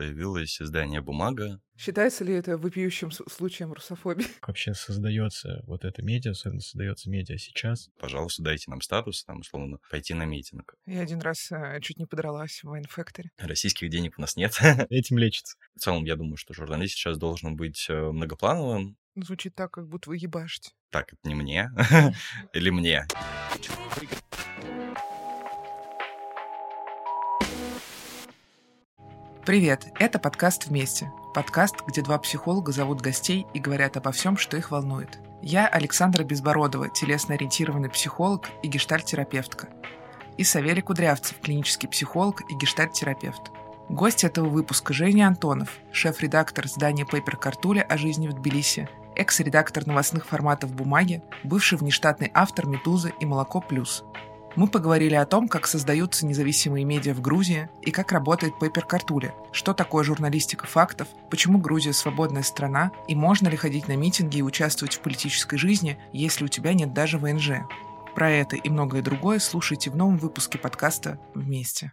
появилось издание «Бумага». Считается ли это вопиющим случаем русофобии? Как вообще создается вот это медиа, особенно создается медиа сейчас? Пожалуйста, дайте нам статус, там, условно, пойти на митинг. Я один раз э, чуть не подралась в Factory. Российских денег у нас нет. Этим лечится. В целом, я думаю, что журналист сейчас должен быть э, многоплановым. Звучит так, как будто вы ебашите. Так, это не мне. Или мне. Привет, это подкаст «Вместе». Подкаст, где два психолога зовут гостей и говорят обо всем, что их волнует. Я Александра Безбородова, телесно-ориентированный психолог и гештальт-терапевтка. И Савелий Кудрявцев, клинический психолог и гештальт-терапевт. Гость этого выпуска Женя Антонов, шеф-редактор издания Paper Картуля о жизни в Тбилиси, экс-редактор новостных форматов «Бумаги», бывший внештатный автор «Медузы» и «Молоко плюс», мы поговорили о том, как создаются независимые медиа в Грузии и как работает Paper Картуля, что такое журналистика фактов, почему Грузия свободная страна и можно ли ходить на митинги и участвовать в политической жизни, если у тебя нет даже ВНЖ. Про это и многое другое слушайте в новом выпуске подкаста «Вместе».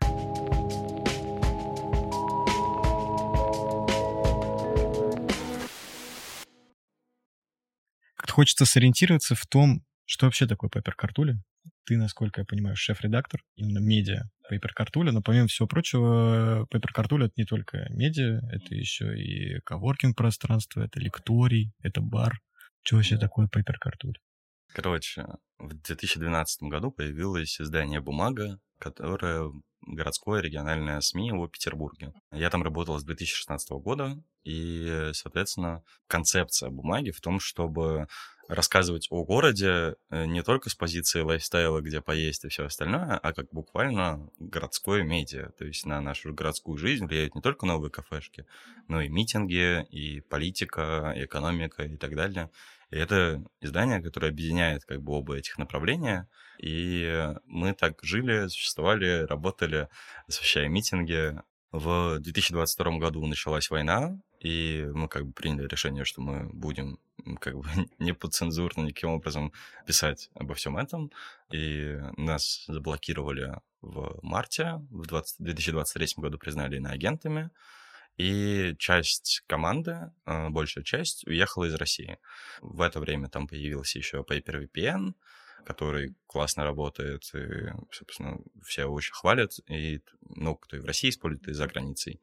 Хочется сориентироваться в том, что вообще такое Paper Картуля, ты, насколько я понимаю, шеф-редактор именно медиа Paper Картуля, но помимо всего прочего, Paper Картуля — это не только медиа, это еще и коворкинг пространство, это лекторий, это бар. Что вообще такое Paper Картуля? Короче, в 2012 году появилось издание «Бумага», которое городское региональное СМИ в Петербурге. Я там работал с 2016 года, и, соответственно, концепция бумаги в том, чтобы рассказывать о городе э, не только с позиции лайфстайла, где поесть и все остальное, а как буквально городское медиа. То есть на нашу городскую жизнь влияют не только новые кафешки, но и митинги, и политика, и экономика и так далее. И это издание, которое объединяет как бы оба этих направления. И мы так жили, существовали, работали, освещая митинги. В 2022 году началась война, и мы как бы приняли решение, что мы будем как бы не подцензурно никаким образом писать обо всем этом. И нас заблокировали в марте, в 20, 2023 году признали иноагентами. И часть команды, а, большая часть, уехала из России. В это время там появился еще Paper VPN, который классно работает, и, собственно, все очень хвалят, и много кто и в России использует, и за границей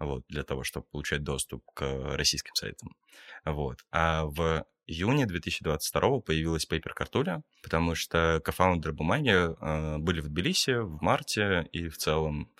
вот, для того, чтобы получать доступ к российским сайтам. Вот. А в июне 2022 появилась Paper Картуля, потому что кофаундеры бумаги э, были в Тбилиси в марте, и в целом,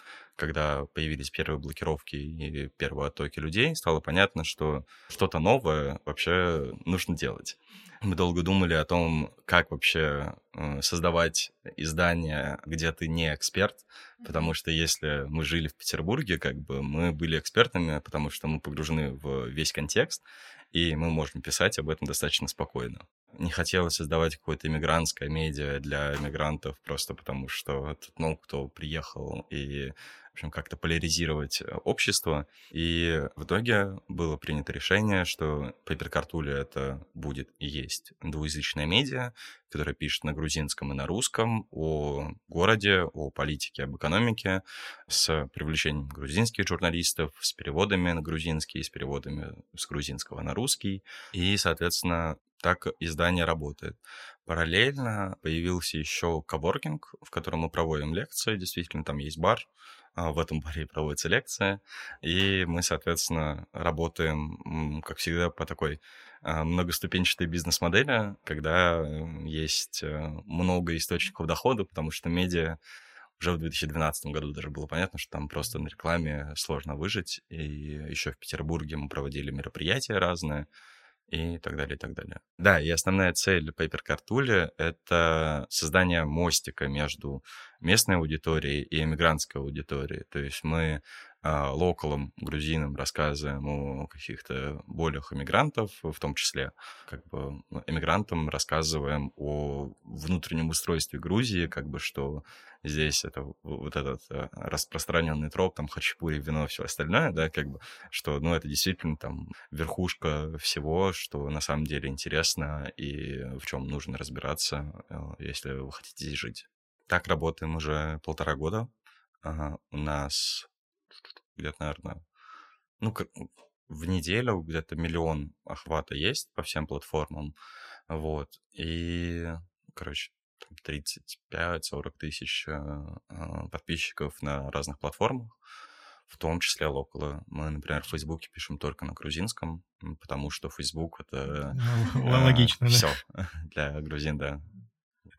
когда появились первые блокировки и первые оттоки людей, стало понятно, что что-то новое вообще нужно делать. Мы долго думали о том, как вообще э, создавать издание, где ты не эксперт, потому что если мы жили в Петербурге, как бы мы были экспертами, потому что мы погружены в весь контекст, и мы можем писать об этом достаточно спокойно. Не хотелось создавать какое-то иммигрантское медиа для иммигрантов, просто потому что тут много кто приехал и в общем, как-то поляризировать э, общество. И в итоге было принято решение, что Paper Картуля это будет и есть двуязычная медиа, которая пишет на грузинском и на русском о городе, о политике, об экономике, с привлечением грузинских журналистов, с переводами на грузинский, с переводами с грузинского на русский. И, соответственно, так издание работает. Параллельно появился еще коворкинг, в котором мы проводим лекции. Действительно, там есть бар, в этом баре проводится лекция, и мы, соответственно, работаем, как всегда, по такой а, многоступенчатой бизнес-модели, когда есть э, много источников дохода, потому что медиа уже в 2012 году даже было понятно, что там просто на рекламе сложно выжить. И еще в Петербурге мы проводили мероприятия разные и так далее, и так далее. Да, и основная цель Paper Картули — это создание мостика между местной аудиторией и эмигрантской аудиторией. То есть мы а, локалам, грузинам рассказываем о каких-то болях иммигрантов, в том числе как бы ну, эмигрантам рассказываем о внутреннем устройстве Грузии, как бы что здесь это вот этот э, распространенный троп, там хачапури, вино, все остальное, да, как бы, что, ну, это действительно там верхушка всего, что на самом деле интересно и в чем нужно разбираться, э, если вы хотите здесь жить. Так работаем уже полтора года. У нас где-то, наверное, ну, как, в неделю где-то миллион охвата есть по всем платформам, вот, и, короче, 35-40 тысяч э, э, подписчиков на разных платформах, в том числе около. Мы, например, в Фейсбуке пишем только на грузинском, потому что Фейсбук — это... Ну, логично. Все для грузин, да.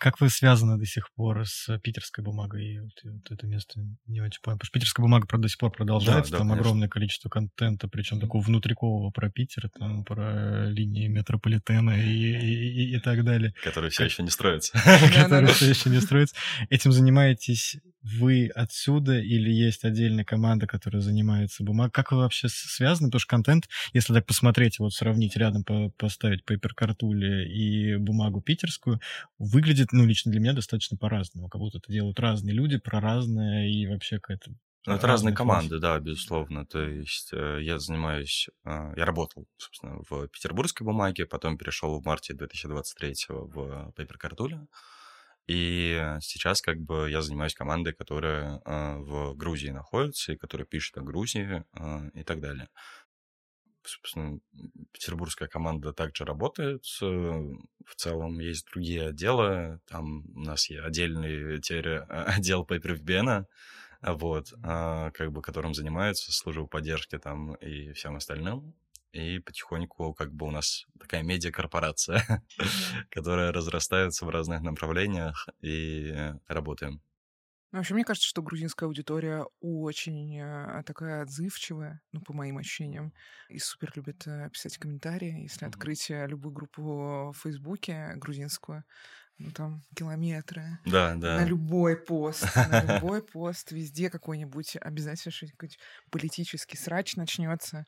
Как вы связаны до сих пор с питерской бумагой? И вот, вот это место не очень понял. Потому что питерская бумага правда, до сих пор продолжается. Да, там конечно. огромное количество контента, причем такого внутрикового про Питер, там про линии метрополитена и, и, и так далее. Которые все еще не строятся. Которые все еще не строятся. Этим занимаетесь вы отсюда или есть отдельная команда, которая занимается бумагой? Как вы вообще связаны? Потому что контент, если так посмотреть, вот сравнить рядом, поставить Paper Cartool и бумагу питерскую, выглядит ну, лично для меня достаточно по-разному. Как будто это делают разные люди про разное и вообще какая-то ну, это разные команды, да, безусловно. То есть э, я занимаюсь, э, я работал, собственно, в петербургской бумаге, потом перешел в марте 2023 в Paper Cartool. И сейчас как бы я занимаюсь командой, которая э, в Грузии находится и которая пишет о Грузии и так далее собственно, петербургская команда также работает. Э, в целом есть другие отделы. Там у нас есть отдельный теперь отдел PaperVBN, вот, как бы которым занимаются службы поддержки там и всем остальным. И потихоньку как бы у нас такая медиакорпорация, которая разрастается в разных направлениях, и работаем. Ну, вообще, мне кажется, что грузинская аудитория очень э, такая отзывчивая, ну, по моим ощущениям, и супер любит э, писать комментарии. Если открыть э, любую группу в Фейсбуке грузинскую, ну, там километры. Да, да. На любой пост, на любой пост, везде какой-нибудь обязательно какой-нибудь политический срач начнется.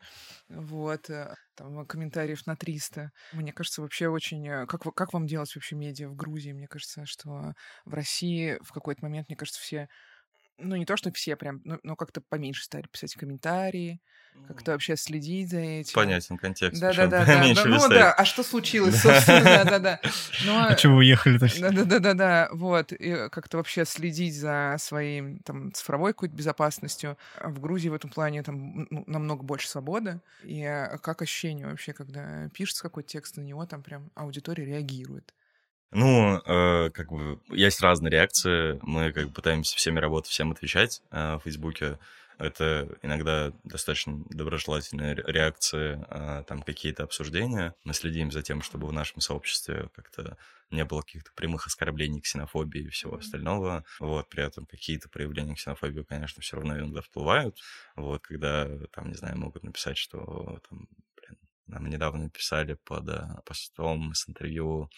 Вот, э, там комментариев на 300. Мне кажется, вообще очень... Э, как, как вам делать вообще медиа в Грузии? Мне кажется, что в России в какой-то момент, мне кажется, все ну, не то, что все прям, но, но как-то поменьше стали писать комментарии, как-то вообще следить за этим. Понятен контекст. Да, да, да, да. Ну да, а что случилось, собственно, да, да, да. А чего уехали то Да, да, да, да, да. Вот. И как-то вообще следить за своей там цифровой какой-то безопасностью. В Грузии в этом плане там ну, намного больше свободы. И а, как ощущение вообще, когда пишется какой-то текст на него, там прям аудитория реагирует. Ну, э, как бы есть разные реакции. Мы как бы пытаемся всеми работать, всем отвечать э, в Фейсбуке. Это иногда достаточно доброжелательные реакции, э, там какие-то обсуждения. Мы следим за тем, чтобы в нашем сообществе как-то не было каких-то прямых оскорблений, ксенофобии и всего остального. Вот, при этом какие-то проявления ксенофобии, конечно, все равно иногда всплывают. Вот, когда, там, не знаю, могут написать, что там, блин, нам недавно написали под э, постом с интервью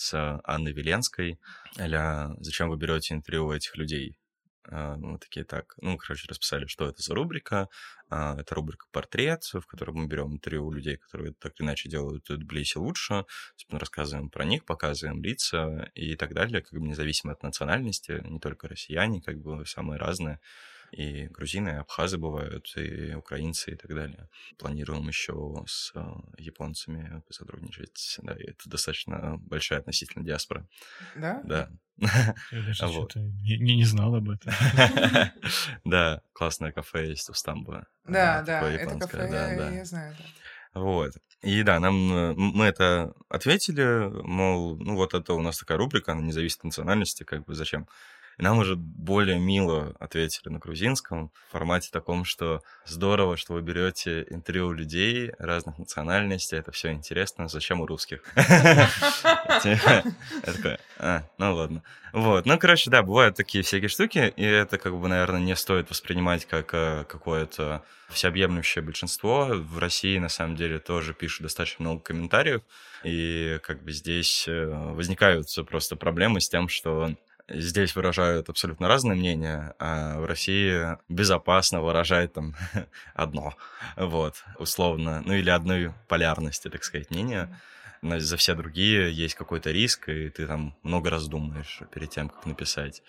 с Анной Веленской, а «Зачем вы берете интервью у этих людей?» а, Мы такие так, ну, короче, расписали, что это за рубрика. А, это рубрика «Портрет», в которой мы берем интервью у людей, которые так или иначе делают Тбилиси лучше, рассказываем про них, показываем лица и так далее, как бы независимо от национальности, не только россияне, как бы самые разные и грузины, и абхазы бывают, и украинцы и так далее. Планируем еще с э, японцами сотрудничать. Да, и это достаточно большая относительно диаспора. Да? Да. Я даже вот. не, не знал об этом. Да, классное кафе есть у Стамбула. Да, да, это кафе, я знаю, да. Вот. И да, нам э, мы это ответили, мол, ну вот это у нас такая рубрика, она не зависит от национальности, как бы зачем и нам уже более мило ответили на грузинском в формате таком, что здорово, что вы берете интервью у людей разных национальностей, это все интересно, зачем у русских? Такой, а, ну ладно. Вот, ну, короче, да, бывают такие всякие штуки, и это, как бы, наверное, не стоит воспринимать как э, какое-то всеобъемлющее большинство. В России, на самом деле, тоже пишут достаточно много комментариев, и как бы здесь э, возникают просто проблемы с тем, что здесь выражают абсолютно разные мнения, а в России безопасно выражать там одно, вот, условно, ну или одной полярности, так сказать, мнения. Но за все другие есть какой-то риск, и ты там много раз думаешь перед тем, как написать.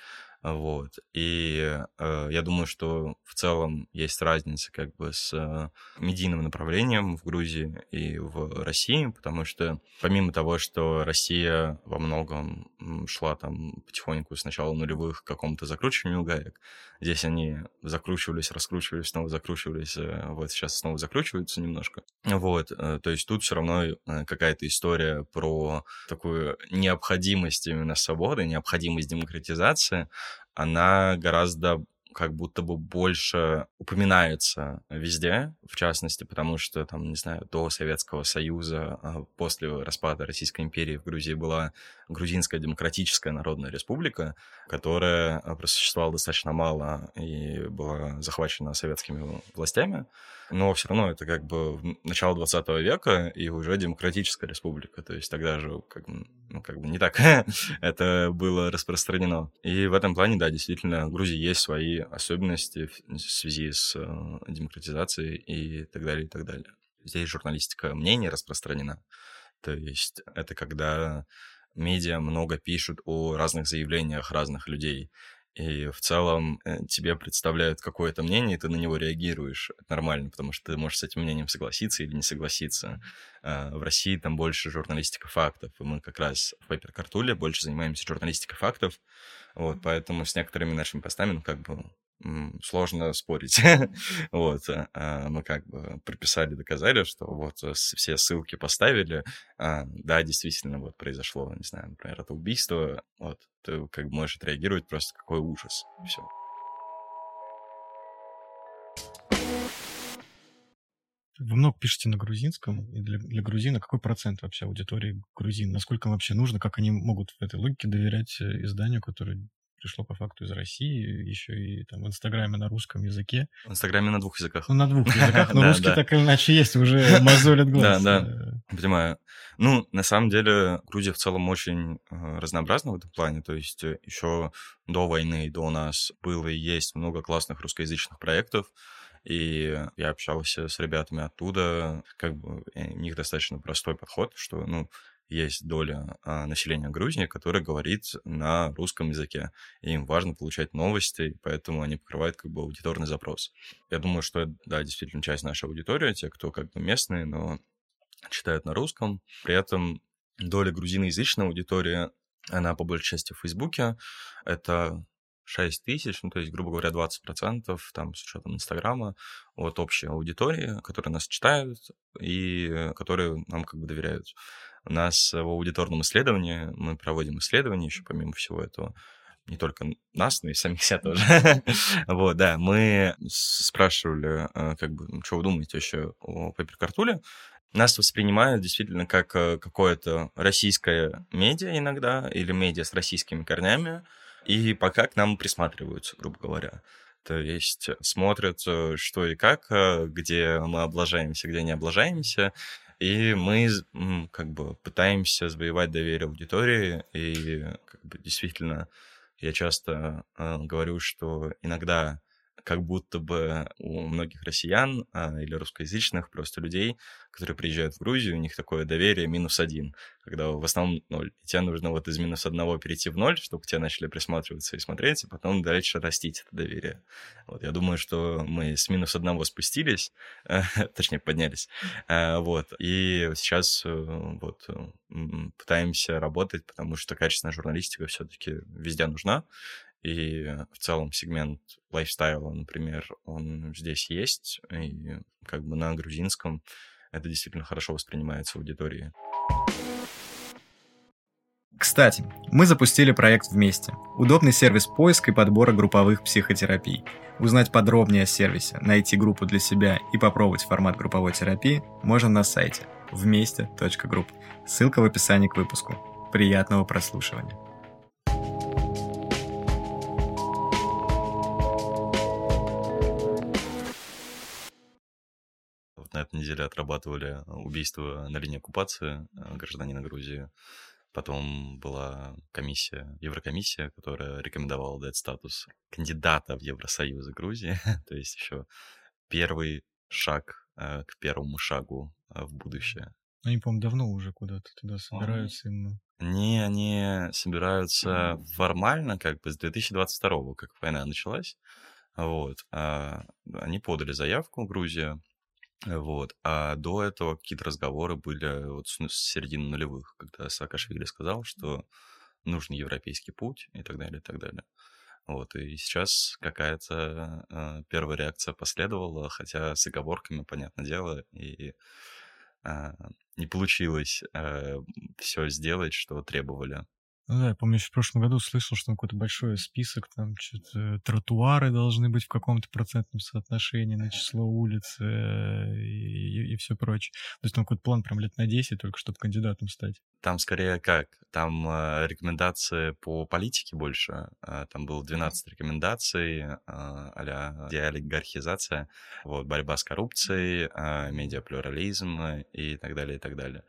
Вот. И э, я думаю, что в целом есть разница как бы с э, медийным направлением в Грузии и в России, потому что помимо того, что Россия во многом шла там потихоньку с начала нулевых к какому-то закручиванию гаек, здесь они закручивались, раскручивались, снова закручивались, э, вот сейчас снова закручиваются немножко. Вот, э, то есть тут все равно э, какая-то история про такую необходимость именно свободы, необходимость демократизации, она гораздо как будто бы больше упоминается везде, в частности, потому что, там, не знаю, до Советского Союза, а после распада Российской империи в Грузии была Грузинская Демократическая Народная Республика, которая просуществовала достаточно мало и была захвачена советскими властями но все равно это как бы начало 20 века и уже демократическая республика, то есть тогда же как, ну, как бы не так это было распространено. И в этом плане, да, действительно, в Грузии есть свои особенности в связи с э, демократизацией и так далее, и так далее. Здесь журналистика мнений распространена, то есть это когда медиа много пишут о разных заявлениях разных людей, и в целом э, тебе представляют какое-то мнение, и ты на него реагируешь. Это нормально, потому что ты можешь с этим мнением согласиться или не согласиться. А, в России там больше журналистика фактов, и мы как раз в Paper Cartoon больше занимаемся журналистикой фактов, вот, поэтому с некоторыми нашими постами, ну, как бы, сложно спорить. вот, а, а, мы как бы прописали, доказали, что вот э, все ссылки поставили, а, да, действительно, вот произошло, не знаю, например, это убийство, вот, ты как бы можешь отреагировать просто какой ужас, все. Вы много пишете на грузинском, и для, для грузина какой процент вообще аудитории грузин? Насколько им вообще нужно, как они могут в этой логике доверять э, изданию, которое пришло по факту из России, еще и там в Инстаграме на русском языке. В Инстаграме на двух языках. Ну, на двух языках, но русский так или иначе есть, уже мозолит глаз. Да, да, понимаю. Ну, на самом деле, Грузия в целом очень э, разнообразна в этом плане, то есть э, еще до войны, до нас было и есть много классных русскоязычных проектов, и я общался с ребятами оттуда, как бы у них достаточно простой подход, что, ну, есть доля а, населения Грузии, которая говорит на русском языке. И им важно получать новости, поэтому они покрывают как бы аудиторный запрос. Я думаю, что это, да, действительно часть нашей аудитории, те, кто как бы местные, но читают на русском. При этом доля грузиноязычной аудитории, она по большей части в Фейсбуке. Это 6 тысяч, ну, то есть, грубо говоря, 20% там с учетом Инстаграма от общей аудитории, которые нас читают и которые нам как бы доверяют. У нас в аудиторном исследовании, мы проводим исследования еще помимо всего этого, не только нас, но и самих себя тоже. вот, да, мы спрашивали, э, как бы, что вы думаете вообще о паперкартуле. Нас воспринимают действительно как э, какое-то российское медиа иногда, или медиа с российскими корнями, и пока к нам присматриваются, грубо говоря. То есть смотрят, э, что и как, где мы облажаемся, где не облажаемся, и мы как бы пытаемся завоевать доверие аудитории, и как бы действительно я часто э, говорю, что иногда как будто бы у многих россиян а, или русскоязычных просто людей, которые приезжают в Грузию, у них такое доверие минус один, когда в основном ноль. И тебе нужно вот из минус одного перейти в ноль, чтобы к тебе начали присматриваться и смотреть, и потом дальше растить это доверие. Вот, я думаю, что мы с минус одного спустились, точнее, поднялись, э, вот, и сейчас э, вот пытаемся работать, потому что качественная журналистика все-таки везде нужна, и в целом сегмент лайфстайла, например, он здесь есть, и как бы на грузинском это действительно хорошо воспринимается аудиторией. Кстати, мы запустили проект вместе. Удобный сервис поиска и подбора групповых психотерапий. Узнать подробнее о сервисе, найти группу для себя и попробовать формат групповой терапии можно на сайте вместе.групп. Ссылка в описании к выпуску. Приятного прослушивания. На этой неделе отрабатывали убийство на линии оккупации э, гражданина Грузии. Потом была комиссия, Еврокомиссия, которая рекомендовала дать статус кандидата в Евросоюз Грузии. То есть еще первый шаг э, к первому шагу э, в будущее. Они, по-моему, давно уже куда-то туда собираются именно. Не, они собираются формально, как бы с 2022, как война началась. Вот. А они подали заявку в Грузию. Вот. А до этого какие-то разговоры были вот с, середины нулевых, когда Саакашвили сказал, что нужен европейский путь и так далее, и так далее. Вот, и сейчас какая-то э, первая реакция последовала, хотя с оговорками, понятное дело, и э, не получилось э, все сделать, что требовали. Ну да, я помню, еще в прошлом году слышал, что там какой-то большой список, там что-то тротуары должны быть в каком-то процентном соотношении на число улиц э, и, и, все прочее. То есть там какой-то план прям лет на 10 только, чтобы кандидатом стать. Там скорее как? Там э, рекомендации по политике больше. Э, там было 12 рекомендаций э, а-ля деолигархизация, вот, борьба с коррупцией, э, медиаплюрализм и так далее, и так далее.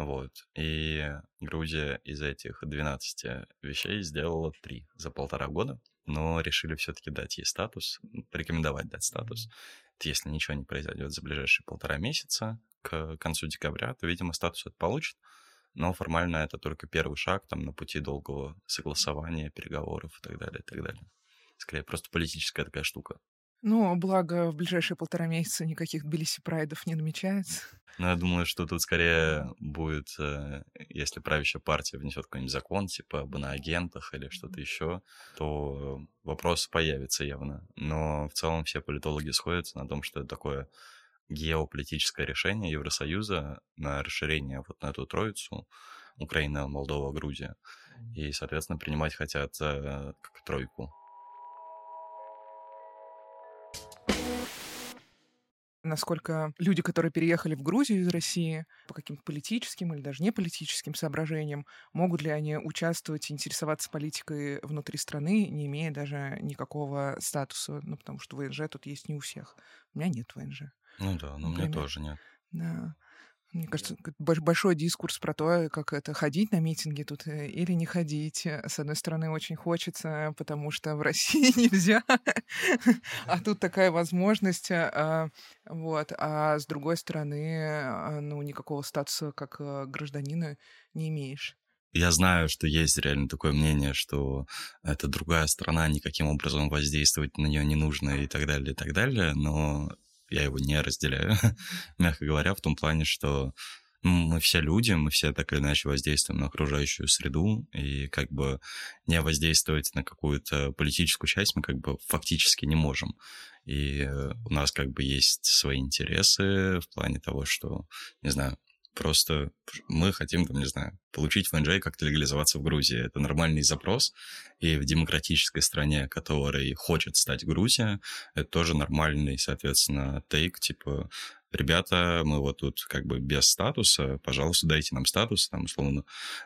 Вот. И Грузия из этих 12 вещей сделала три за полтора года, но решили все-таки дать ей статус, порекомендовать дать статус. Если ничего не произойдет за ближайшие полтора месяца, к концу декабря, то, видимо, статус это получит. Но формально это только первый шаг там на пути долгого согласования, переговоров и так далее, и так далее. Скорее, просто политическая такая штука. Ну, благо, в ближайшие полтора месяца никаких Тбилиси прайдов не намечается. Ну, я думаю, что тут скорее будет, э, если правящая партия внесет какой-нибудь закон, типа об иноагентах или что-то еще, то вопрос появится явно. Но в целом все политологи сходятся на том, что это такое геополитическое решение Евросоюза на расширение вот на эту троицу Украина, Молдова, Грузия. И, соответственно, принимать хотят э, как тройку насколько люди, которые переехали в Грузию из России по каким-то политическим или даже не политическим соображениям, могут ли они участвовать, интересоваться политикой внутри страны, не имея даже никакого статуса, ну, потому что ВНЖ тут есть не у всех. У меня нет ВНЖ. Ну да, но у меня тоже нет. Да. Мне кажется, большой дискурс про то, как это ходить на митинги тут э, или не ходить. С одной стороны, очень хочется, потому что в России нельзя, а тут такая возможность. А, вот. А с другой стороны, а, ну, никакого статуса как э, гражданина не имеешь. Я знаю, что есть реально такое мнение, что это другая страна, никаким образом воздействовать на нее не нужно и так далее, и так далее, но я его не разделяю, мягко говоря, в том плане, что мы все люди, мы все так или иначе воздействуем на окружающую среду, и как бы не воздействовать на какую-то политическую часть мы как бы фактически не можем. И у нас как бы есть свои интересы в плане того, что, не знаю, Просто мы хотим, там, не знаю, получить ВНЖ и как-то легализоваться в Грузии. Это нормальный запрос. И в демократической стране, которой хочет стать Грузия, это тоже нормальный, соответственно, тейк, типа, ребята, мы вот тут как бы без статуса, пожалуйста, дайте нам статус, там, условно,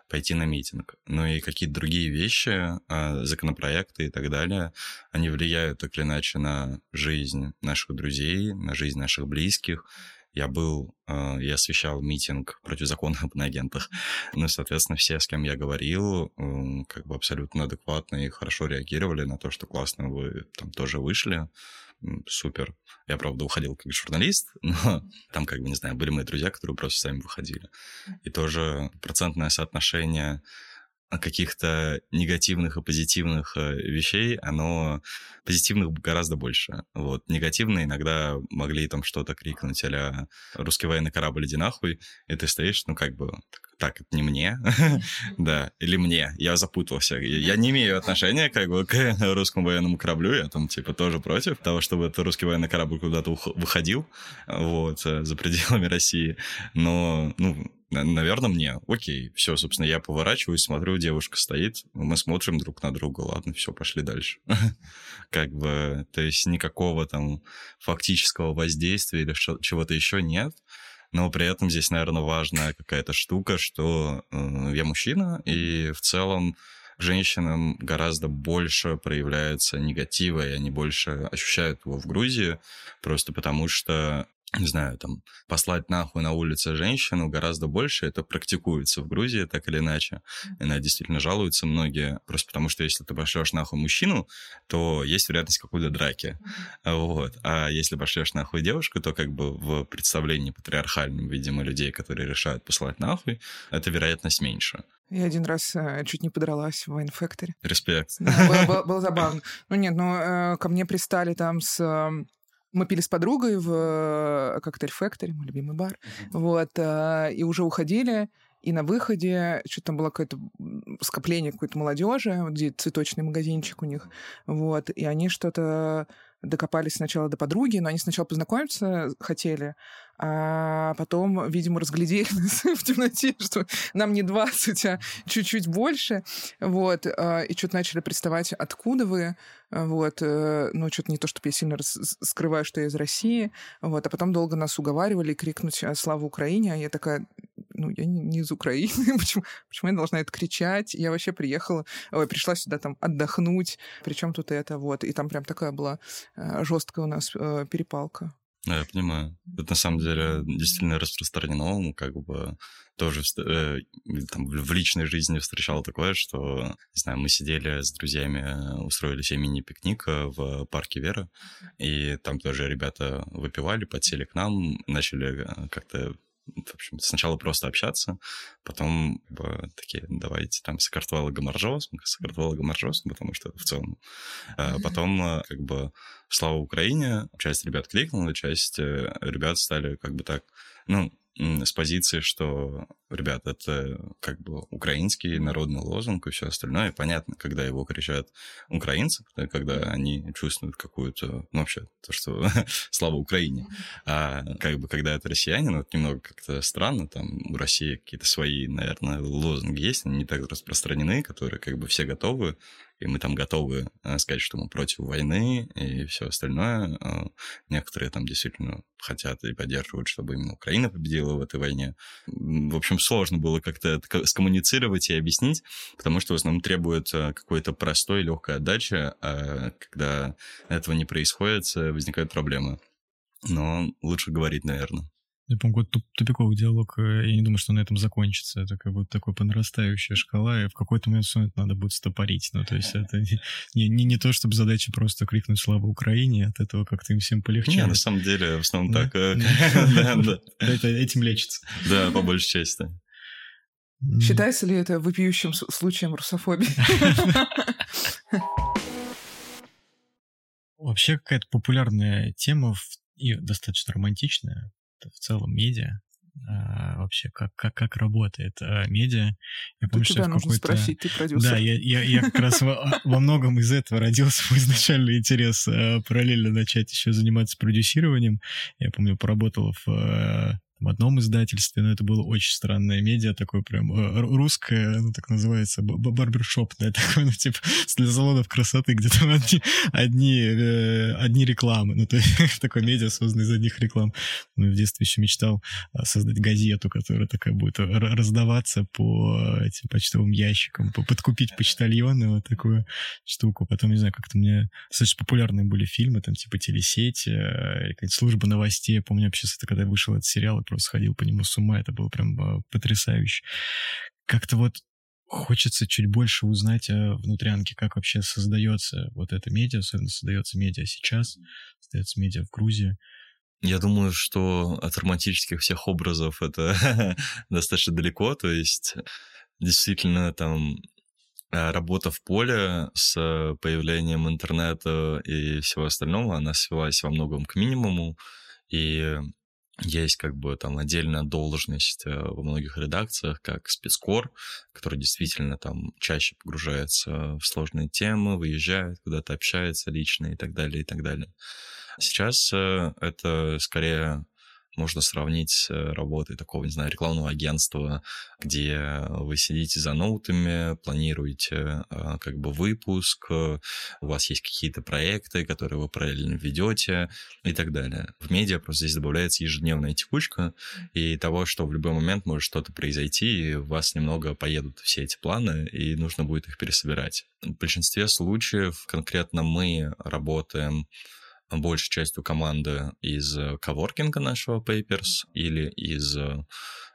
пойти на митинг. Ну и какие-то другие вещи, а, законопроекты и так далее, они влияют так или иначе на жизнь наших друзей, на жизнь наших близких, я был э, и освещал митинг против закона об агентах. Ну, соответственно, все, с кем я говорил, как бы абсолютно адекватно и хорошо реагировали на то, что классно вы там тоже вышли. Супер. Я, правда, уходил как журналист, но там, как бы, не знаю, были мои друзья, которые просто сами выходили. И тоже процентное соотношение каких-то негативных и позитивных э, вещей, оно позитивных гораздо больше. Вот. Негативные иногда могли там что-то крикнуть, а «Русский военный корабль, иди нахуй», и ты стоишь, ну, как бы, так, это не мне, да, или мне, я запутался. Я не имею отношения, как бы, к русскому военному кораблю, я там, типа, тоже против того, чтобы этот русский военный корабль куда-то выходил, вот, э, за пределами России, но, ну, наверное, мне. Окей, все, собственно, я поворачиваюсь, смотрю, девушка стоит, мы смотрим друг на друга, ладно, все, пошли дальше. Как бы, то есть никакого там фактического воздействия или чего-то еще нет. Но при этом здесь, наверное, важная какая-то штука, что э, я мужчина, и в целом женщинам гораздо больше проявляется негатива, и они больше ощущают его в Грузии, просто потому что не знаю, там, послать нахуй на улице женщину гораздо больше. Это практикуется в Грузии, так или иначе. И на действительно жалуются многие. Просто потому что если ты пошлешь нахуй мужчину, то есть вероятность какой-то драки. Вот. А если пошлешь нахуй девушку, то как бы в представлении патриархальном, видимо, людей, которые решают послать нахуй, эта вероятность меньше. Я один раз э, чуть не подралась в Factory. Респект. Да, было, было, было забавно. Ну нет, ну э, ко мне пристали там с мы пили с подругой в э, коктейль Factory, мой любимый бар. Mm-hmm. Вот, э, и уже уходили. И на выходе что-то там было какое-то скопление какой-то молодежи, где цветочный магазинчик у них. Вот, и они что-то докопались сначала до подруги, но они сначала познакомиться хотели, а потом, видимо, разглядели в темноте, что нам не 20, а чуть-чуть больше, вот, а, и что-то начали приставать, откуда вы, вот, э, ну, что-то не то, чтобы я сильно скрываю, что я из России, вот, а потом долго нас уговаривали крикнуть «Слава Украине!», а я такая, ну, я не, не из Украины, почему, почему я должна это кричать? Я вообще приехала, ой, пришла сюда там отдохнуть, причем тут это, вот, и там прям такая была э, жесткая у нас э, перепалка. Да, я понимаю. Это на самом деле действительно распространено, ну, как бы тоже э, там, в личной жизни встречал такое, что, не знаю, мы сидели с друзьями, устроили себе мини-пикник э, в парке Вера, и там тоже ребята выпивали, подсели к нам, начали э, как-то в общем, сначала просто общаться, потом как бы, такие, давайте там сократвала гоморжос, сократвала гоморжос, потому что в целом. А потом как бы слава Украине, часть ребят кликнула, часть э, ребят стали как бы так, ну, с позиции, что, ребят, это как бы украинский народный лозунг и все остальное. И понятно, когда его кричат украинцы, когда они чувствуют какую-то, ну, вообще, то, что слава Украине. А как бы, когда это россияне, ну, это немного как-то странно, там у России какие-то свои, наверное, лозунги есть, они не так распространены, которые как бы все готовы и мы там готовы э, сказать, что мы против войны и все остальное. Э, некоторые там действительно хотят и поддерживают, чтобы именно Украина победила в этой войне. В общем, сложно было как-то это скоммуницировать и объяснить, потому что в основном требует э, какой-то простой, легкой отдачи, а когда этого не происходит, возникают проблемы. Но лучше говорить, наверное. Я помню, какой тупиковый диалог, э, я не думаю, что на этом закончится. Это как бы такой по нарастающая шкала, и в какой-то момент все это надо будет стопорить. Ну, то есть это не, не, не то, чтобы задача просто крикнуть «Слава Украине», от этого как-то им всем полегче. Не, на самом деле, в основном так. Э, это этим лечится. Да, по большей части. Считается ли это вопиющим случаем русофобии? Вообще какая-то популярная тема и достаточно романтичная в целом медиа, а, вообще, как, как, как работает а, медиа. Я помню, что нужно спросить, ты продюсер. Да, я, я, я как раз во, во многом из этого родился мой изначальный интерес а, параллельно начать еще заниматься продюсированием. Я помню, поработал в в одном издательстве, но это было очень странное медиа, такое прям э, русское, ну, так называется, барбершопное такое, ну, типа, для салонов красоты, где там одни, одни, э, одни рекламы, ну, то есть такое медиа, созданное из одних реклам. Ну, в детстве еще мечтал а, создать газету, которая такая будет раздаваться по этим почтовым ящикам, подкупить почтальоны, вот такую штуку. Потом, не знаю, как-то мне достаточно популярные были фильмы, там, типа, телесеть, э, служба новостей. Я помню, вообще, когда вышел этот сериал, просто ходил по нему с ума, это было прям а, потрясающе. Как-то вот хочется чуть больше узнать о внутрянке, как вообще создается вот это медиа, особенно создается медиа сейчас, создается медиа в Грузии. Я думаю, что от романтических всех образов это достаточно далеко, то есть действительно там а, работа в поле с появлением интернета и всего остального, она свелась во многом к минимуму, и есть как бы там отдельная должность э, во многих редакциях, как спецкор, который действительно там чаще погружается в сложные темы, выезжает куда-то, общается лично и так далее, и так далее. Сейчас э, это скорее можно сравнить с э, работой такого, не знаю, рекламного агентства, где вы сидите за ноутами, планируете а, как бы выпуск, у вас есть какие-то проекты, которые вы параллельно ведете и так далее. В медиа просто здесь добавляется ежедневная текучка и того, что в любой момент может что-то произойти, и у вас немного поедут все эти планы, и нужно будет их пересобирать. В большинстве случаев конкретно мы работаем большей частью команды из коворкинга нашего Papers или из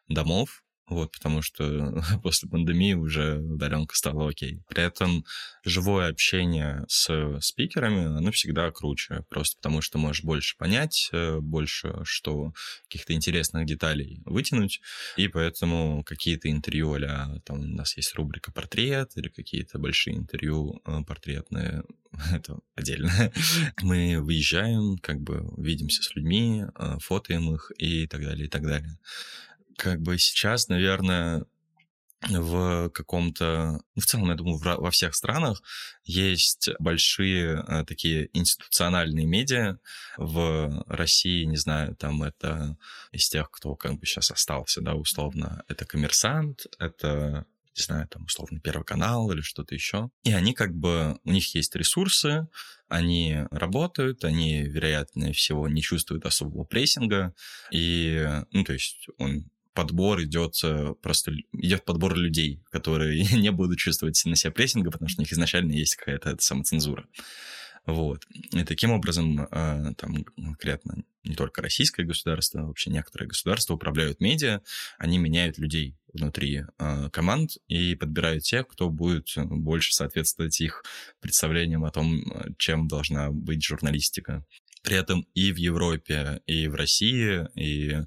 домов, вот, потому что после пандемии уже удаленка стала окей. При этом живое общение с спикерами, оно всегда круче, просто потому что можешь больше понять, э, больше что каких-то интересных деталей вытянуть, и поэтому какие-то интервью, а там у нас есть рубрика «Портрет» или какие-то большие интервью э, портретные, это отдельно. Мы выезжаем, как бы видимся с людьми, э, фотоем их и так далее, и так далее как бы сейчас, наверное, в каком-то, ну, в целом, я думаю, во всех странах есть большие э, такие институциональные медиа. В России, не знаю, там это из тех, кто как бы сейчас остался, да, условно, это коммерсант, это не знаю, там, условно, Первый канал или что-то еще. И они как бы, у них есть ресурсы, они работают, они, вероятнее всего, не чувствуют особого прессинга, и, ну, то есть он подбор идет э, просто идет подбор людей, которые не будут чувствовать на себя прессинга, потому что у них изначально есть какая-то самоцензура. Вот. И таким образом, э, там конкретно не только российское государство, а вообще некоторые государства управляют медиа, они меняют людей внутри э, команд и подбирают тех, кто будет больше соответствовать их представлениям о том, чем должна быть журналистика. При этом и в Европе, и в России, и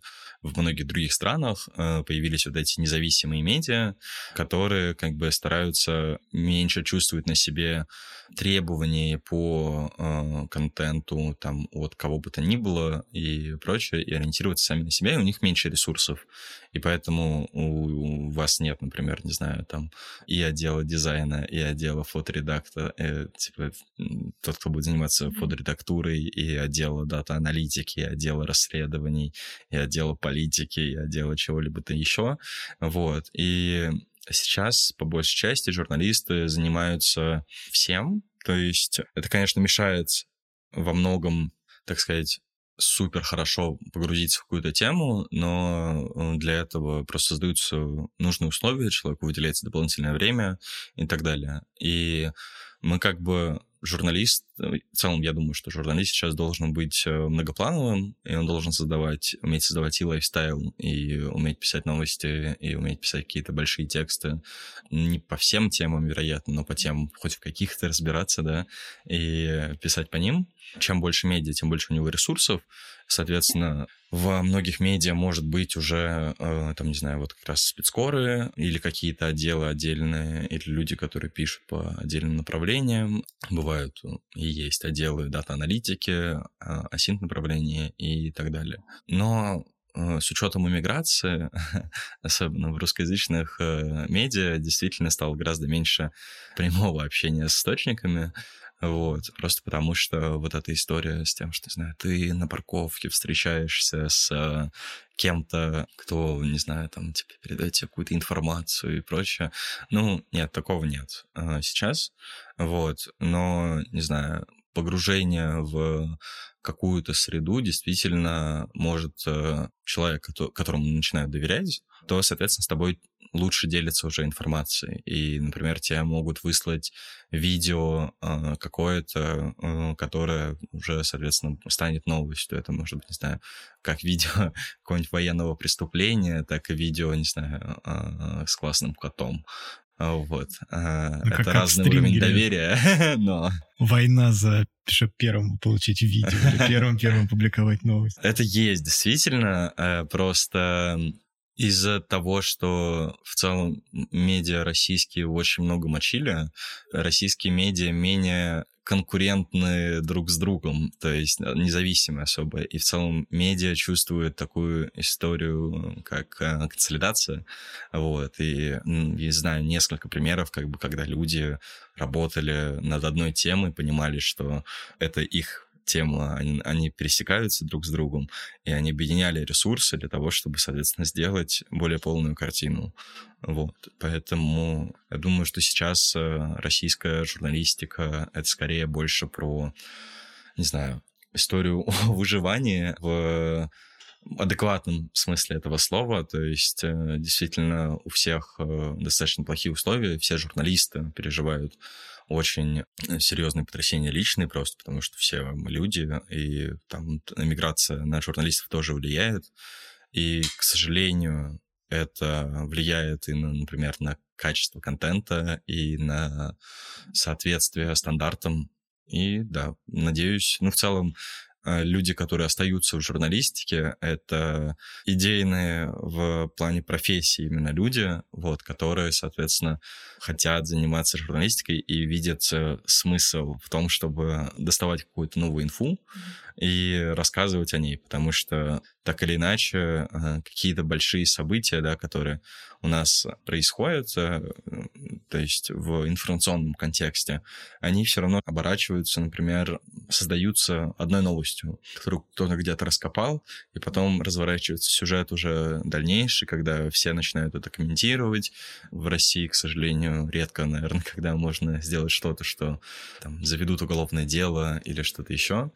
в многих других странах э, появились вот эти независимые медиа, которые как бы стараются меньше чувствовать на себе требований по э, контенту там от кого бы то ни было и прочее, и ориентироваться сами на себя, и у них меньше ресурсов. И поэтому у вас нет, например, не знаю, там и отдела дизайна, и отдела фоторедактора, э, типа тот, кто будет заниматься фоторедактурой, и отдела дата-аналитики, и отдела расследований, и отдела политики, и отдела чего-либо-то еще. Вот. И сейчас, по большей части, журналисты занимаются всем. То есть это, конечно, мешает во многом, так сказать, супер хорошо погрузиться в какую-то тему, но э, для этого просто создаются нужные условия, человеку выделяется дополнительное время и так далее. И мы как бы журналист, в целом я думаю, что журналист сейчас должен быть э, многоплановым, и он должен создавать, уметь создавать и лайфстайл, и уметь писать новости, и уметь писать какие-то большие тексты. Не по всем темам, вероятно, но по тем, хоть в каких-то разбираться, да, и писать по ним. Чем больше медиа, тем больше у него ресурсов. Соответственно, во многих медиа может быть уже, э, там, не знаю, вот как раз спецкоры или какие-то отделы отдельные, или люди, которые пишут по отдельным направлениям. Бывают и есть отделы дата-аналитики, асинт направления и так далее. Но э, с учетом иммиграции, особенно в русскоязычных э, медиа, действительно стало гораздо меньше прямого общения с источниками. Вот, просто потому что вот эта история с тем, что, не знаю, ты на парковке встречаешься с э, кем-то, кто, не знаю, там, типа, передает тебе какую-то информацию и прочее. Ну, нет, такого нет а, сейчас. Вот, но, не знаю, погружение в какую-то среду действительно может э, человек, которому начинают доверять, то, соответственно, с тобой лучше делятся уже информацией. И, например, тебе могут выслать видео э, какое-то, э, которое уже, соответственно, станет новостью. Это может быть, не знаю, как видео какого-нибудь военного преступления, так и видео, не знаю, э, с классным котом. Вот. Ну, это разный уровень доверия, но... Война за чтобы первым получить видео или первым первым публиковать новость. Это есть, действительно. Просто из-за того, что в целом медиа российские очень много мочили, российские медиа менее конкурентны друг с другом, то есть э, независимые особо. И в целом медиа чувствуют такую историю, как э, консолидация. Вот. И я знаю несколько примеров, как бы, когда люди работали над одной темой, понимали, что это их тема, они, они пересекаются друг с другом, и они объединяли ресурсы для того, чтобы, соответственно, сделать более полную картину. Вот. Поэтому я думаю, что сейчас э, российская журналистика — это скорее больше про, не знаю, историю выживания в адекватном смысле этого слова. То есть э, действительно у всех э, достаточно плохие условия, все журналисты переживают очень серьезные потрясения личные просто, потому что все мы люди, и там миграция на журналистов тоже влияет. И, к сожалению, это влияет и, на, например, на качество контента, и на соответствие стандартам. И да, надеюсь, ну, в целом, Э, люди, которые остаются в журналистике, это идейные в плане профессии именно люди, вот, которые, соответственно, хотят заниматься журналистикой и видят э, смысл в том, чтобы доставать какую-то новую инфу и рассказывать о ней, потому что так или иначе э, какие-то большие события, да, которые у нас происходят, то есть в информационном контексте, они все равно оборачиваются, например, создаются одной новостью, которую кто-то где-то раскопал, и потом разворачивается сюжет уже дальнейший, когда все начинают это комментировать. В России, к сожалению, редко, наверное, когда можно сделать что-то, что там, заведут уголовное дело или что-то еще.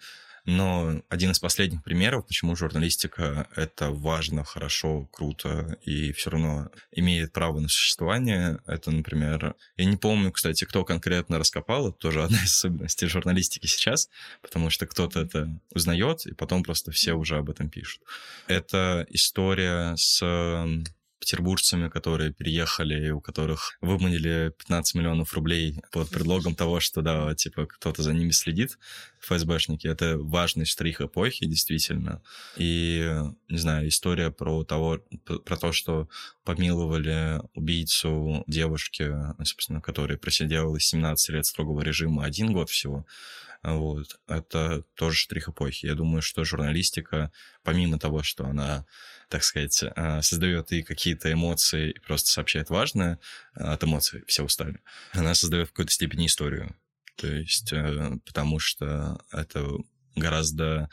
Но один из последних примеров, почему журналистика — это важно, хорошо, круто и все равно имеет право на существование, это, например... Я не помню, кстати, кто конкретно раскопал, это тоже одна из особенностей журналистики сейчас, потому что кто-то это узнает, и потом просто все уже об этом пишут. Это история с петербуржцами, которые переехали, у которых выманили 15 миллионов рублей под предлогом того, что, да, типа, кто-то за ними следит, ФСБшники. Это важный штрих эпохи, действительно. И, не знаю, история про того, про то, что помиловали убийцу девушки, собственно, которая просидела 17 лет строгого режима один год всего, вот. Это тоже штрих эпохи. Я думаю, что журналистика, помимо того, что она, так сказать, а, создает и какие-то эмоции, и просто сообщает важное, а, от эмоций все устали, она создает в какой-то степени историю. То есть, э, потому что это гораздо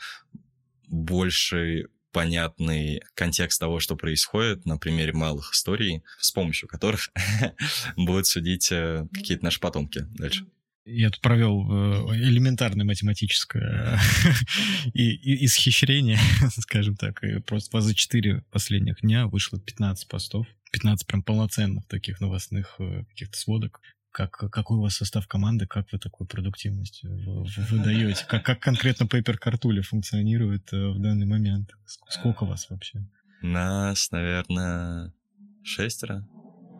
больший понятный контекст того, что происходит на примере малых историй, с помощью которых будут судить э, какие-то наши потомки дальше. Я тут провел э, элементарное математическое исхищрение, скажем так. И просто за 4 последних дня вышло 15 постов. 15 прям полноценных таких новостных э, каких-то сводок. Как, какой у вас состав команды, как вы такую продуктивность выдаете? Как, как конкретно Paper Cartool функционирует э, в данный момент? Сколько вас вообще? Нас, наверное, шестеро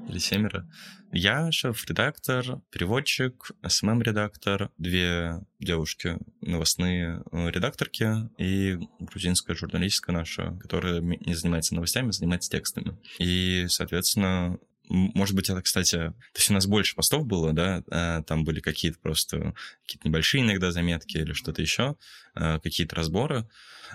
или семеро. Я шеф-редактор, переводчик, SMM-редактор, две девушки, новостные э, редакторки и грузинская журналистка наша, которая не занимается новостями, а занимается текстами. И, соответственно, может быть, это, кстати, то есть у нас больше постов было, да, а там были какие-то просто какие-то небольшие иногда заметки или что-то еще, э, какие-то разборы,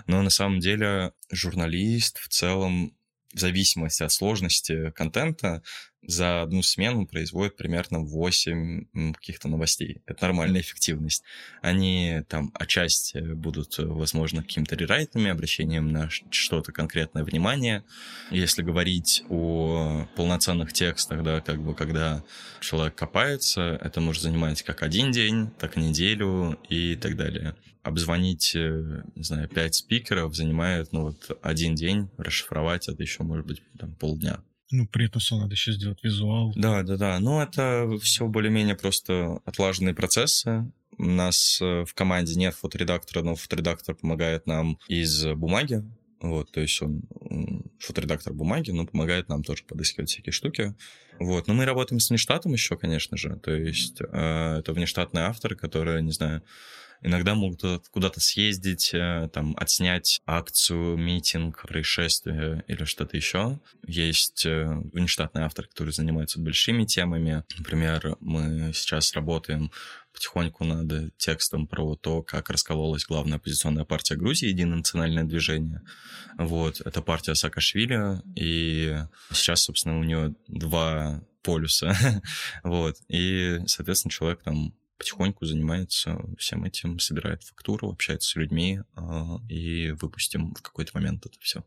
но на самом деле журналист в целом в зависимости от сложности контента за одну смену производят примерно 8 каких-то новостей. Это нормальная эффективность. Они там отчасти будут, возможно, какими-то рерайтами, обращением на что-то конкретное внимание. Если говорить о полноценных текстах, да, как бы когда человек копается, это может занимать как один день, так и неделю и так далее. Обзвонить, э, не знаю, пять спикеров занимает, ну, вот один день, расшифровать это еще, может быть, там полдня. Ну, при этом все надо еще сделать визуал. Да, да, да. Ну, это все более-менее просто отлаженные процессы. У нас э, в команде нет фоторедактора, но фоторедактор помогает нам из бумаги. Вот, то есть он фоторедактор бумаги, но помогает нам тоже подыскивать всякие штуки. Вот, но мы работаем с внештатом еще, конечно же. То есть э, это внештатные авторы, которые, не знаю, иногда могут куда-то съездить, э, там, отснять акцию, митинг, происшествие или что-то еще. Есть э, внештатные авторы, которые занимаются большими темами. Например, мы сейчас работаем потихоньку над текстом про то, как раскололась главная оппозиционная партия Грузии, Единое национальное движение. Вот, это партия Саакашвили, и сейчас, собственно, у нее два полюса. вот, и, соответственно, человек там потихоньку занимается всем этим, собирает фактуру, общается с людьми, э, и выпустим в какой-то момент это все.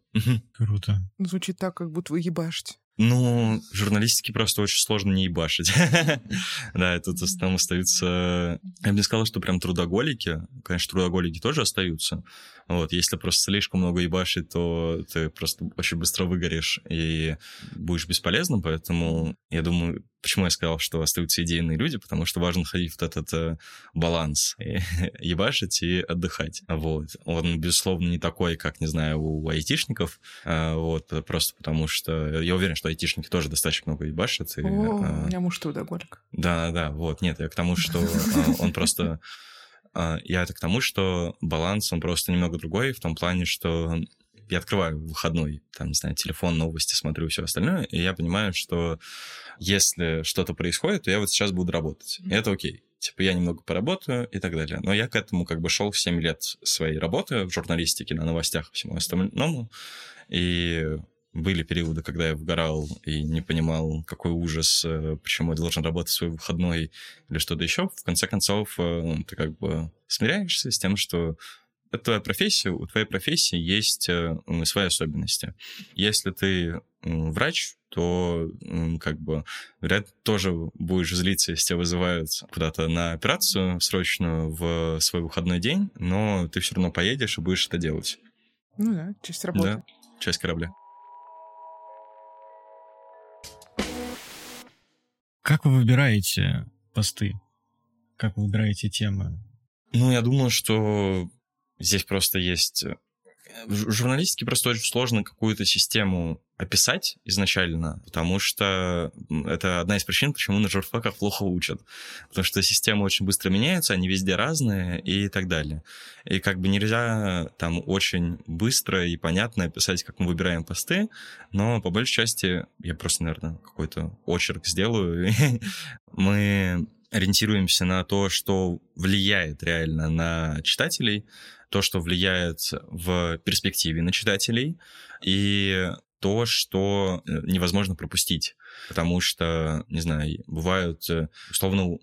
Круто. Звучит так, как будто вы ебашите. Ну, журналистики просто очень сложно не ебашить. да, это там остаются... Я бы не сказал, что прям трудоголики. Конечно, трудоголики тоже остаются. Вот, если просто слишком много ебашить, то ты просто очень быстро выгоришь и будешь бесполезным, поэтому я думаю, почему я сказал, что остаются идейные люди, потому что важно ходить вот этот э, баланс, и, ебашить и отдыхать. Вот. Он, безусловно, не такой, как, не знаю, у айтишников, э, вот, просто потому что я уверен, что айтишники тоже достаточно много ебашат. И, О, э, у меня муж трудоголик. Да-да-да, вот, нет, я к тому, что э, он просто а, я это к тому, что баланс, он просто немного другой в том плане, что я открываю выходной, там, не знаю, телефон, новости, смотрю все остальное, и я понимаю, что если что-то происходит, то я вот сейчас буду работать. И это окей. Типа я немного поработаю и так далее. Но я к этому как бы шел в 7 лет своей работы в журналистике, на новостях и всему остальному. И были периоды, когда я выгорал и не понимал, какой ужас, э, почему я должен работать в свой выходной или что-то еще. В конце концов, э, ты как бы смиряешься с тем, что это твоя профессия, у твоей профессии есть э, свои особенности. Если ты врач, то как бы вряд тоже будешь злиться, если тебя вызывают куда-то на операцию срочную в свой выходной день, но ты все равно поедешь и будешь это делать. Ну да, часть работы. Да, часть корабля. Как вы выбираете посты? Как вы выбираете темы? Ну, я думаю, что здесь просто есть... Э, в журналистике просто очень сложно какую-то систему описать изначально, потому что это одна из причин, почему на журфаках плохо учат. Потому что системы очень быстро меняются, они везде разные и так далее. И как бы нельзя там очень быстро и понятно описать, как мы выбираем посты, но по большей части я просто, наверное, какой-то очерк сделаю. мы ориентируемся на то, что влияет реально на читателей, то, что влияет в перспективе на читателей, и то, что э, невозможно пропустить. Потому что, не знаю, бывают, э, условно,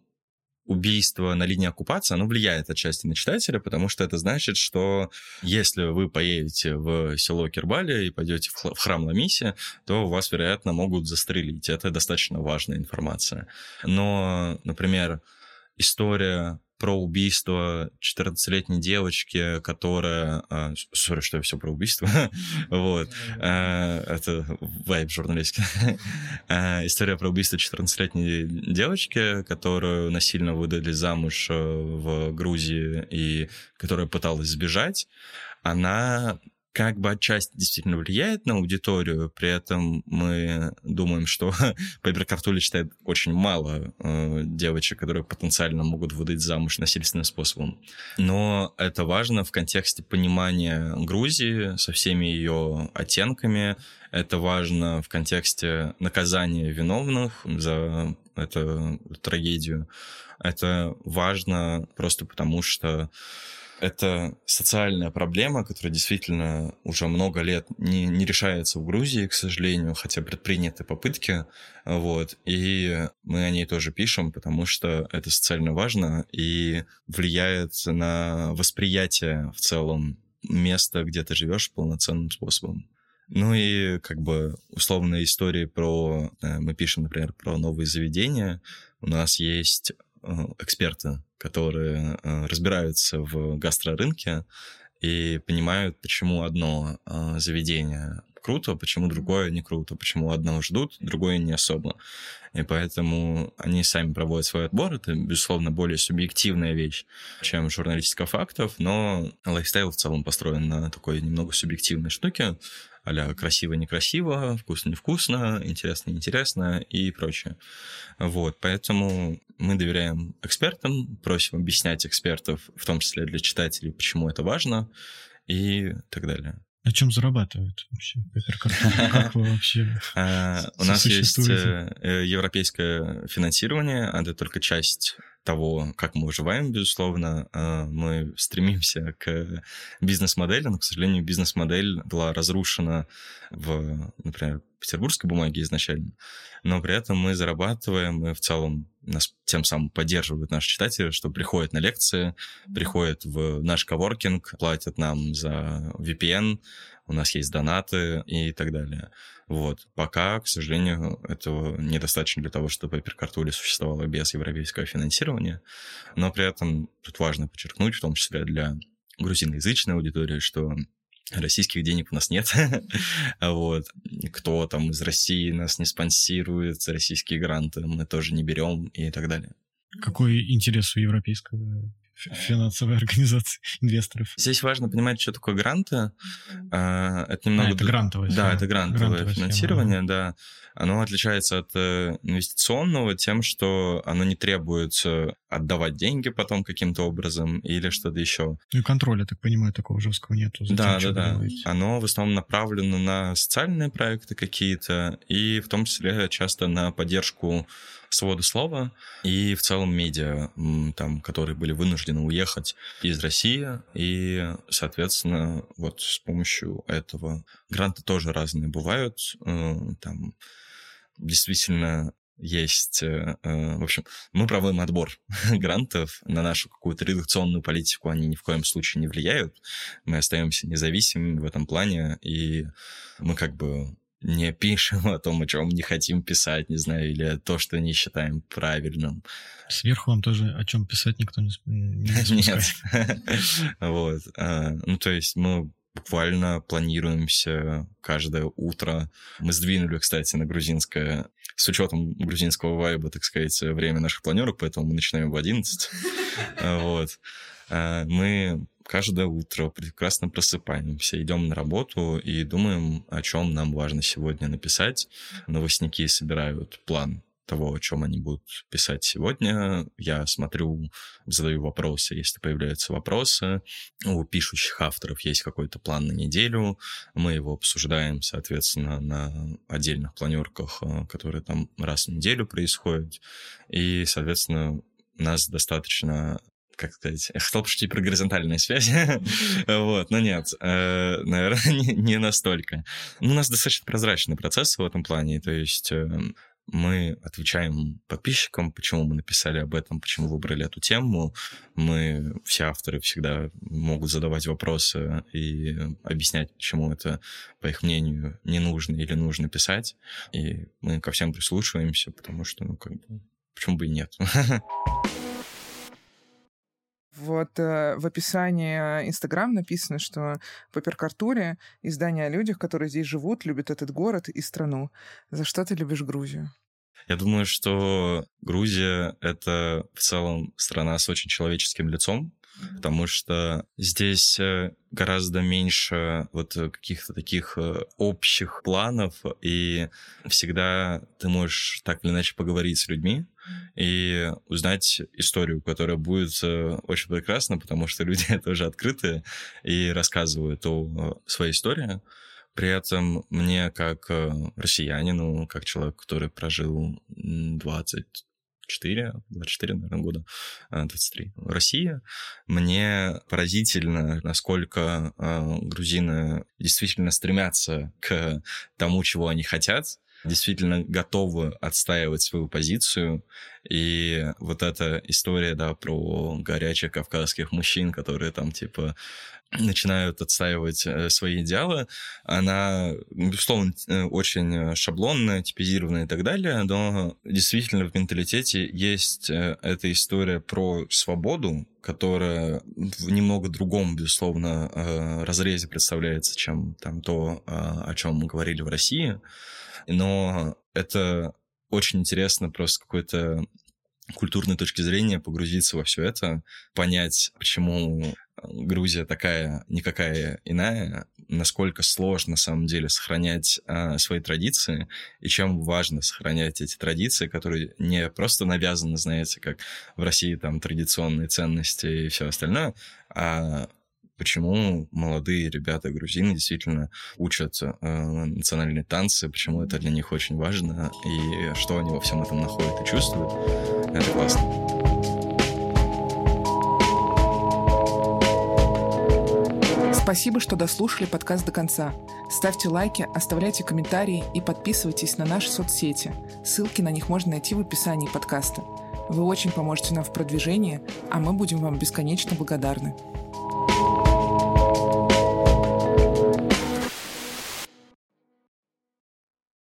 убийство на линии оккупации, оно влияет отчасти на читателя, потому что это значит, что если вы поедете в село Кирбали и пойдете в храм Ламиси, то вас, вероятно, могут застрелить. Это достаточно важная информация. Но, например, история про убийство 14-летней девочки, которая... А, сори, что я все про убийство. вот. А, это вайб журналистики. а, история про убийство 14-летней девочки, которую насильно выдали замуж э, в Грузии и которая пыталась сбежать. Она как бы отчасти действительно влияет на аудиторию, при этом мы думаем, что Пайпер Картули читает очень мало э, девочек, которые потенциально могут выдать замуж насильственным способом. Но это важно в контексте понимания Грузии со всеми ее оттенками, это важно в контексте наказания виновных за эту трагедию. Это важно просто потому, что это социальная проблема, которая действительно уже много лет не, не решается в Грузии, к сожалению, хотя предприняты попытки. Вот. И мы о ней тоже пишем, потому что это социально важно и влияет на восприятие в целом места, где ты живешь полноценным способом. Ну и как бы условные истории про... Э, мы пишем, например, про новые заведения. У нас есть эксперты которые э, разбираются в гастрорынке и понимают, почему одно э, заведение круто, почему другое не круто, почему одно ждут, другое не особо. И поэтому они сами проводят свой отбор. Это, безусловно, более субъективная вещь, чем журналистика фактов, но лайфстайл в целом построен на такой немного субъективной штуке, а красиво-некрасиво, вкусно-невкусно, интересно-неинтересно и прочее. Вот, поэтому мы доверяем экспертам, просим объяснять экспертов, в том числе для читателей, почему это важно и так далее. На чем зарабатывают вообще? Как вы вообще а, У нас есть э, европейское финансирование, а это только часть того, как мы выживаем, безусловно. А, мы стремимся к бизнес-модели, но, к сожалению, бизнес-модель была разрушена в, например, петербургской бумаге изначально. Но при этом мы зарабатываем, мы в целом нас тем самым поддерживают наши читатели, что приходят на лекции, приходят в наш коворкинг, платят нам за VPN, у нас есть донаты и так далее. Вот. Пока, к сожалению, этого недостаточно для того, чтобы Hypercartool существовало без европейского финансирования. Но при этом тут важно подчеркнуть, в том числе для грузиноязычной аудитории, что российских денег у нас нет. вот. Кто там из России нас не спонсирует, российские гранты мы тоже не берем и так далее. Какой интерес у европейского финансовой организации инвесторов. Здесь важно понимать, что такое гранты. А, это немного... А, это грантовое. Да, это грантовое, грантовое финансирование, схема. да. Оно отличается от э, инвестиционного тем, что оно не требуется отдавать деньги потом каким-то образом или что-то еще. Ну и контроля, так понимаю, такого жесткого нету. Зачем да, да, да. Оно в основном направлено на социальные проекты какие-то и в том числе часто на поддержку свободу слова и в целом медиа, там, которые были вынуждены уехать из России. И, соответственно, вот с помощью этого гранты тоже разные бывают. Э, там действительно есть, э, э, в общем, мы проводим отбор грантов на нашу какую-то редакционную политику, они ни в коем случае не влияют. Мы остаемся независимыми в этом плане, и мы как бы не пишем о том, о чем не хотим писать, не знаю, или то, что не считаем правильным. Сверху вам тоже о чем писать никто не, не Нет. вот. А, ну, то есть мы буквально планируемся каждое утро. Мы сдвинули, кстати, на грузинское, с учетом грузинского вайба, так сказать, время наших планерок, поэтому мы начинаем в 11. вот. А, мы каждое утро прекрасно просыпаемся, идем на работу и думаем, о чем нам важно сегодня написать. Новостники собирают план того, о чем они будут писать сегодня. Я смотрю, задаю вопросы, если появляются вопросы. У пишущих авторов есть какой-то план на неделю. Мы его обсуждаем, соответственно, на отдельных планерках, э, которые там раз в неделю происходят. И, соответственно, нас достаточно как сказать, пошутить про горизонтальные связи, вот, но нет, э, наверное, не, настолько. Ну, у нас достаточно прозрачный процесс в этом плане, то есть эм, мы отвечаем подписчикам, почему мы написали об этом, почему выбрали эту тему. Мы, все авторы всегда могут задавать вопросы и объяснять, почему это, по их мнению, не нужно или нужно писать. И мы ко всем прислушиваемся, потому что, ну, как бы, почему бы и нет. Вот э, в описании Инстаграм написано, что по перкартуре издание о людях, которые здесь живут, любят этот город и страну. За что ты любишь Грузию? Я думаю, что Грузия — это в целом страна с очень человеческим лицом, потому что здесь э, гораздо меньше вот каких-то таких э, общих планов, и всегда ты можешь так или иначе поговорить с людьми и узнать историю, которая будет э, очень прекрасна, потому что люди тоже открытые и рассказывают о своей истории. При этом мне, как россиянину, как человек, который прожил 20 24, 24, наверное, года, 23 в России. Мне поразительно, насколько э, грузины действительно стремятся к тому, чего они хотят, действительно готовы отстаивать свою позицию. И вот эта история, да, про горячих кавказских мужчин, которые там, типа, начинают отстаивать э, свои идеалы, она, безусловно, э, очень шаблонная, типизированная и так далее, но действительно в менталитете есть э, эта история про свободу, которая в немного другом, безусловно, разрезе представляется, чем там то, о чем мы говорили в России. Но это очень интересно просто какой-то культурной точки зрения погрузиться во все это, понять, почему Грузия такая, никакая иная, насколько сложно на самом деле сохранять а, свои традиции, и чем важно сохранять эти традиции, которые не просто навязаны, знаете, как в России там традиционные ценности и все остальное, а почему молодые ребята грузины действительно учат э, национальные танцы, почему это для них очень важно, и что они во всем этом находят и чувствуют. Это классно. Спасибо, что дослушали подкаст до конца. Ставьте лайки, оставляйте комментарии и подписывайтесь на наши соцсети. Ссылки на них можно найти в описании подкаста. Вы очень поможете нам в продвижении, а мы будем вам бесконечно благодарны.